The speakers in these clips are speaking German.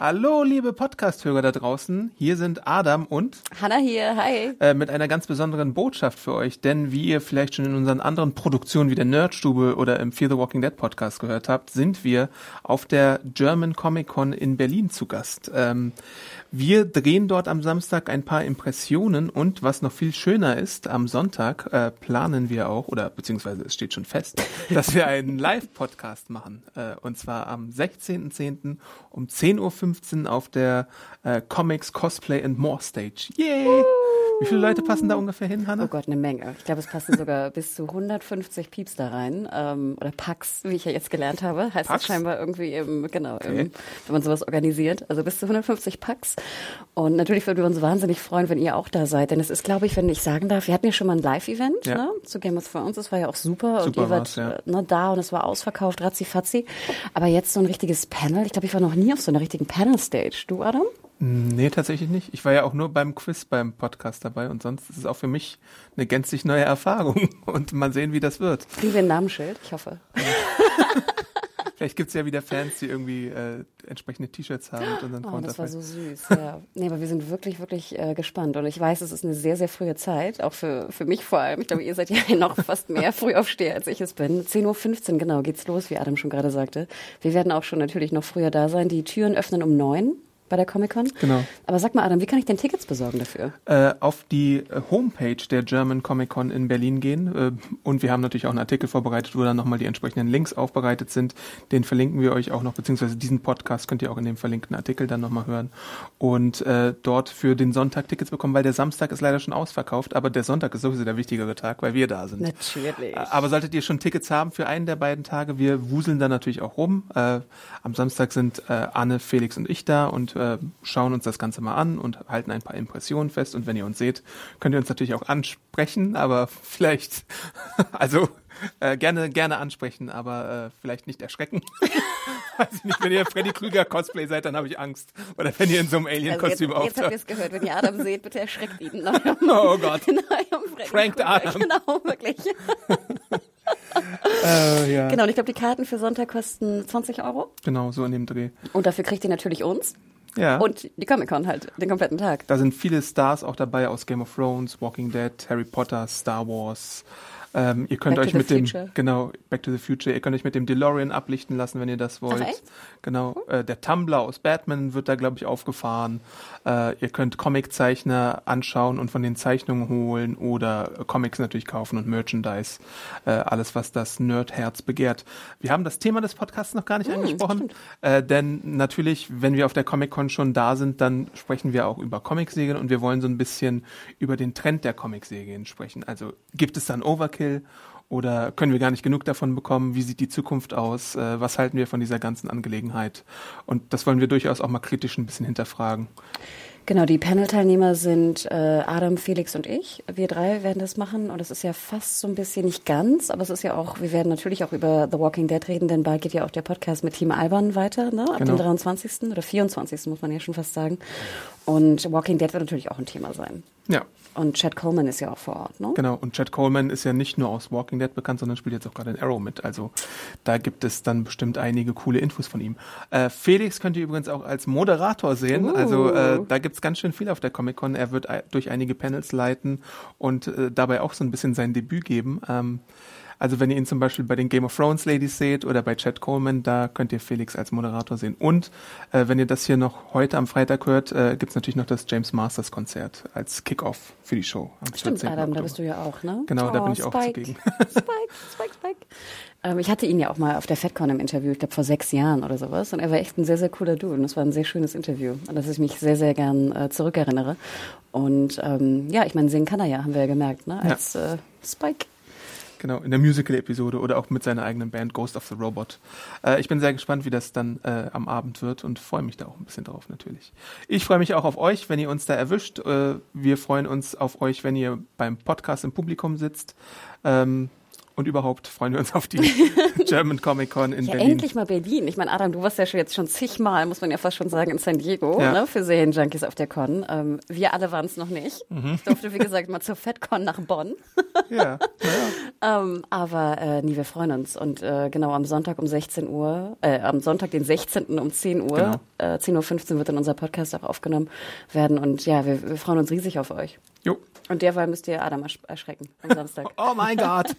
Hallo, liebe Podcast-Hörer da draußen. Hier sind Adam und Hanna hier, hi. äh, mit einer ganz besonderen Botschaft für euch. Denn wie ihr vielleicht schon in unseren anderen Produktionen wie der Nerdstube oder im Fear the Walking Dead Podcast gehört habt, sind wir auf der German Comic Con in Berlin zu Gast. Ähm, wir drehen dort am Samstag ein paar Impressionen und was noch viel schöner ist, am Sonntag äh, planen wir auch, oder beziehungsweise es steht schon fest, dass wir einen Live-Podcast machen. Äh, und zwar am 16.10. um 10.15 Uhr auf der äh, Comics Cosplay and More Stage. Yay! Wie viele Leute passen da ungefähr hin, Hanna? Oh Gott, eine Menge. Ich glaube, es passen sogar bis zu 150 Pieps da rein. Ähm, oder Packs, wie ich ja jetzt gelernt habe. Heißt Packs? das scheinbar irgendwie im, genau, Okay. im, wenn man sowas organisiert. Also bis zu 150 Packs. Und natürlich würden wir uns wahnsinnig freuen, wenn ihr auch da seid. Denn es ist, glaube ich, wenn ich sagen darf, wir hatten ja schon mal ein Live-Event Ja. ne, zu Game of Thrones. Das war ja auch super. und Super ihr wart ja. äh, ne, da und es war ausverkauft, ratzi-fatzi. Aber jetzt so ein richtiges Panel. Ich glaube, ich war noch nie auf so einer richtigen Panel-Stage. Du, Adam? Nee, tatsächlich nicht. Ich war ja auch nur beim Quiz beim Podcast dabei und sonst ist es auch für mich eine gänzlich neue Erfahrung und mal sehen, wie das wird. Kriegen wir ein Namensschild? Ich hoffe. Vielleicht gibt's ja wieder Fans, die irgendwie äh, entsprechende T-Shirts haben mit unseren Oh, das war so süß. Ja. Nee, aber wir sind wirklich, wirklich äh, gespannt. Und ich weiß, es ist eine sehr, sehr frühe Zeit, auch für, für mich vor allem. Ich glaube, ihr seid ja noch fast mehr Frühaufsteher, als ich es bin. 10.15 Uhr, genau, geht's los, wie Adam schon gerade sagte. Wir werden auch schon natürlich noch früher da sein. Die Türen öffnen um neun bei der Comic-Con. Genau. Aber sag mal, Adam, wie kann ich denn Tickets besorgen dafür? äh, auf die Homepage der German Comic Con in Berlin gehen. Äh, und wir haben natürlich auch einen Artikel vorbereitet, wo dann nochmal die entsprechenden Links aufbereitet sind. Den verlinken wir euch auch noch, beziehungsweise diesen Podcast könnt ihr auch in dem verlinkten Artikel dann nochmal hören. Und äh, dort für den Sonntag Tickets bekommen, weil der Samstag ist leider schon ausverkauft, aber der Sonntag ist sowieso der wichtigere Tag, weil wir da sind. Natürlich. Äh, Aber solltet ihr schon Tickets haben für einen der beiden Tage, wir wuseln da natürlich auch rum. Äh, am Samstag sind Anne, Felix und ich da und äh, schauen uns das Ganze mal an und halten ein paar Impressionen fest. Und wenn ihr uns seht, könnt ihr uns natürlich auch ansprechen, aber vielleicht, also äh, gerne, gerne ansprechen, aber äh, vielleicht nicht erschrecken. Weiß ich nicht, wenn ihr Freddy Krüger Cosplay seid, dann habe ich Angst. Oder wenn ihr in so einem Also Alien-Kostüm jetzt habt ihr auftaucht. es gehört, wenn ihr Adam seht, bitte erschreckt ihn. Oh Gott. Eurem Freddy Prankt Krueger. Adam. Genau, wirklich. Äh, ja. Genau, und ich glaube, die Karten für Sonntag kosten 20 Euro. Genau, so in dem Dreh. Und dafür kriegt ihr natürlich uns. Ja. Und die Comic-Con halt, den kompletten Tag. Da sind viele Stars auch dabei aus Game of Thrones, Walking Dead, Harry Potter, Star Wars. Ähm, ihr könnt Back euch mit dem Future. genau Back to the Future. Ihr könnt euch mit dem DeLorean ablichten lassen, wenn ihr das wollt. echt? Genau. Äh, der Tumblr aus Batman wird da glaube ich aufgefahren. Äh, ihr könnt Comiczeichner anschauen und von den Zeichnungen holen oder Comics natürlich kaufen und Merchandise. Äh, alles was das Nerdherz begehrt. Wir haben das Thema des Podcasts noch gar nicht angesprochen, äh, denn natürlich, wenn wir auf der Comic Con schon da sind, dann sprechen wir auch über Comicserien und wir wollen so ein bisschen über den Trend der Comicserien sprechen. Also gibt es dann Overkill oder können wir gar nicht genug davon bekommen? Wie sieht die Zukunft aus? Äh, was halten wir von dieser ganzen Angelegenheit? Und das wollen wir durchaus auch mal kritisch ein bisschen hinterfragen. Genau, die Panel-Teilnehmer sind äh, Adam, Felix und ich. Wir drei werden das machen und es ist ja fast so ein bisschen, nicht ganz, aber es ist ja auch, wir werden natürlich auch über The Walking Dead reden, denn bald geht ja auch der Podcast mit Team Alban weiter, ne? ab Genau. dem 23. oder 24. muss man ja schon fast sagen. Und Walking Dead wird natürlich auch ein Thema sein. Ja, Und Chad Coleman ist ja auch vor Ort, ne? genau. Und Chad Coleman ist ja nicht nur aus Walking Dead bekannt, sondern spielt jetzt auch gerade in Arrow mit. Also da gibt es dann bestimmt einige coole Infos von ihm. Äh, Felix könnt ihr übrigens auch als Moderator sehen. Uh. Also äh, da gibt's ganz schön viel auf der Comic Con. Er wird durch einige Panels leiten und äh, dabei auch so ein bisschen sein Debüt geben. Ähm, also wenn ihr ihn zum Beispiel bei den Game of Thrones Ladies seht oder bei Chad Coleman, da könnt ihr Felix als Moderator sehen. Und äh, wenn ihr das hier noch heute am Freitag hört, äh, gibt's natürlich noch das James Masters Konzert als Kickoff für die Show. Am Stimmt, 14. Adam, da Oktober. bist du ja auch, ne? Genau, da bin ich auch Spike. zugegen. Spike, Spike, Spike. Ähm, ich hatte ihn ja auch mal auf der FedCon im Interview, ich glaube vor sechs Jahren oder sowas. Und er war echt ein sehr, sehr cooler Dude. Und es war ein sehr schönes Interview, an das ich mich sehr, sehr gern äh, zurückerinnere. Und ähm, ja, ich meine, singen kann er ja, haben wir ja gemerkt, ne? Als äh, Spike. Genau, in der Musical-Episode oder auch mit seiner eigenen Band Ghost of the Robot. Äh, ich bin sehr gespannt, wie das dann äh, am Abend wird und freue mich da auch ein bisschen drauf natürlich. Ich freue mich auch auf euch, wenn ihr uns da erwischt. Äh, wir freuen uns auf euch, wenn ihr beim Podcast im Publikum sitzt. Ähm, und überhaupt freuen wir uns auf die German Comic Con in ja, Berlin. endlich mal Berlin. Ich meine, Adam, du warst ja schon jetzt schon zigmal, muss man ja fast schon sagen, in San Diego Ja. ne, für Serienjunkies auf der Con. Ähm, wir alle waren es noch nicht. Mhm. Ich durfte, wie gesagt, mal zur FedCon nach Bonn. Ja, naja. Ähm, aber äh, nee, wir freuen uns. Und äh, genau am Sonntag um 16 Uhr, äh, am Sonntag, den 16. um 10 Uhr, Genau. äh, 10.15 Uhr wird dann unser Podcast auch aufgenommen werden. Und ja, wir, wir freuen uns riesig auf euch. Jo. Und derweil müsst ihr Adam ersch erschrecken am Samstag. Oh mein Gott.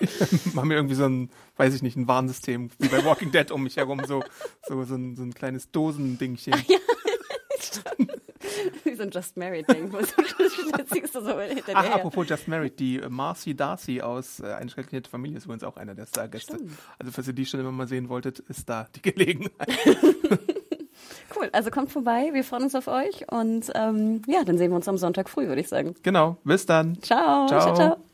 Machen wir irgendwie so ein, weiß ich nicht, ein Warnsystem, wie bei Walking Dead um mich herum, so, so, so, ein, so ein kleines Dosendingchen. Wie so ein Just siehst du so Ach, apropos Just Married, die Marcy Darcy aus äh, Eine schreckliche Familie ist übrigens auch einer der Stargäste. Also, falls ihr die schon immer mal sehen wolltet, ist da die Gelegenheit. Cool, also kommt vorbei, wir freuen uns auf euch und ähm, ja, dann sehen wir uns am Sonntag früh, würde ich sagen. Genau, bis dann. Ciao, Ciao. ciao, ciao.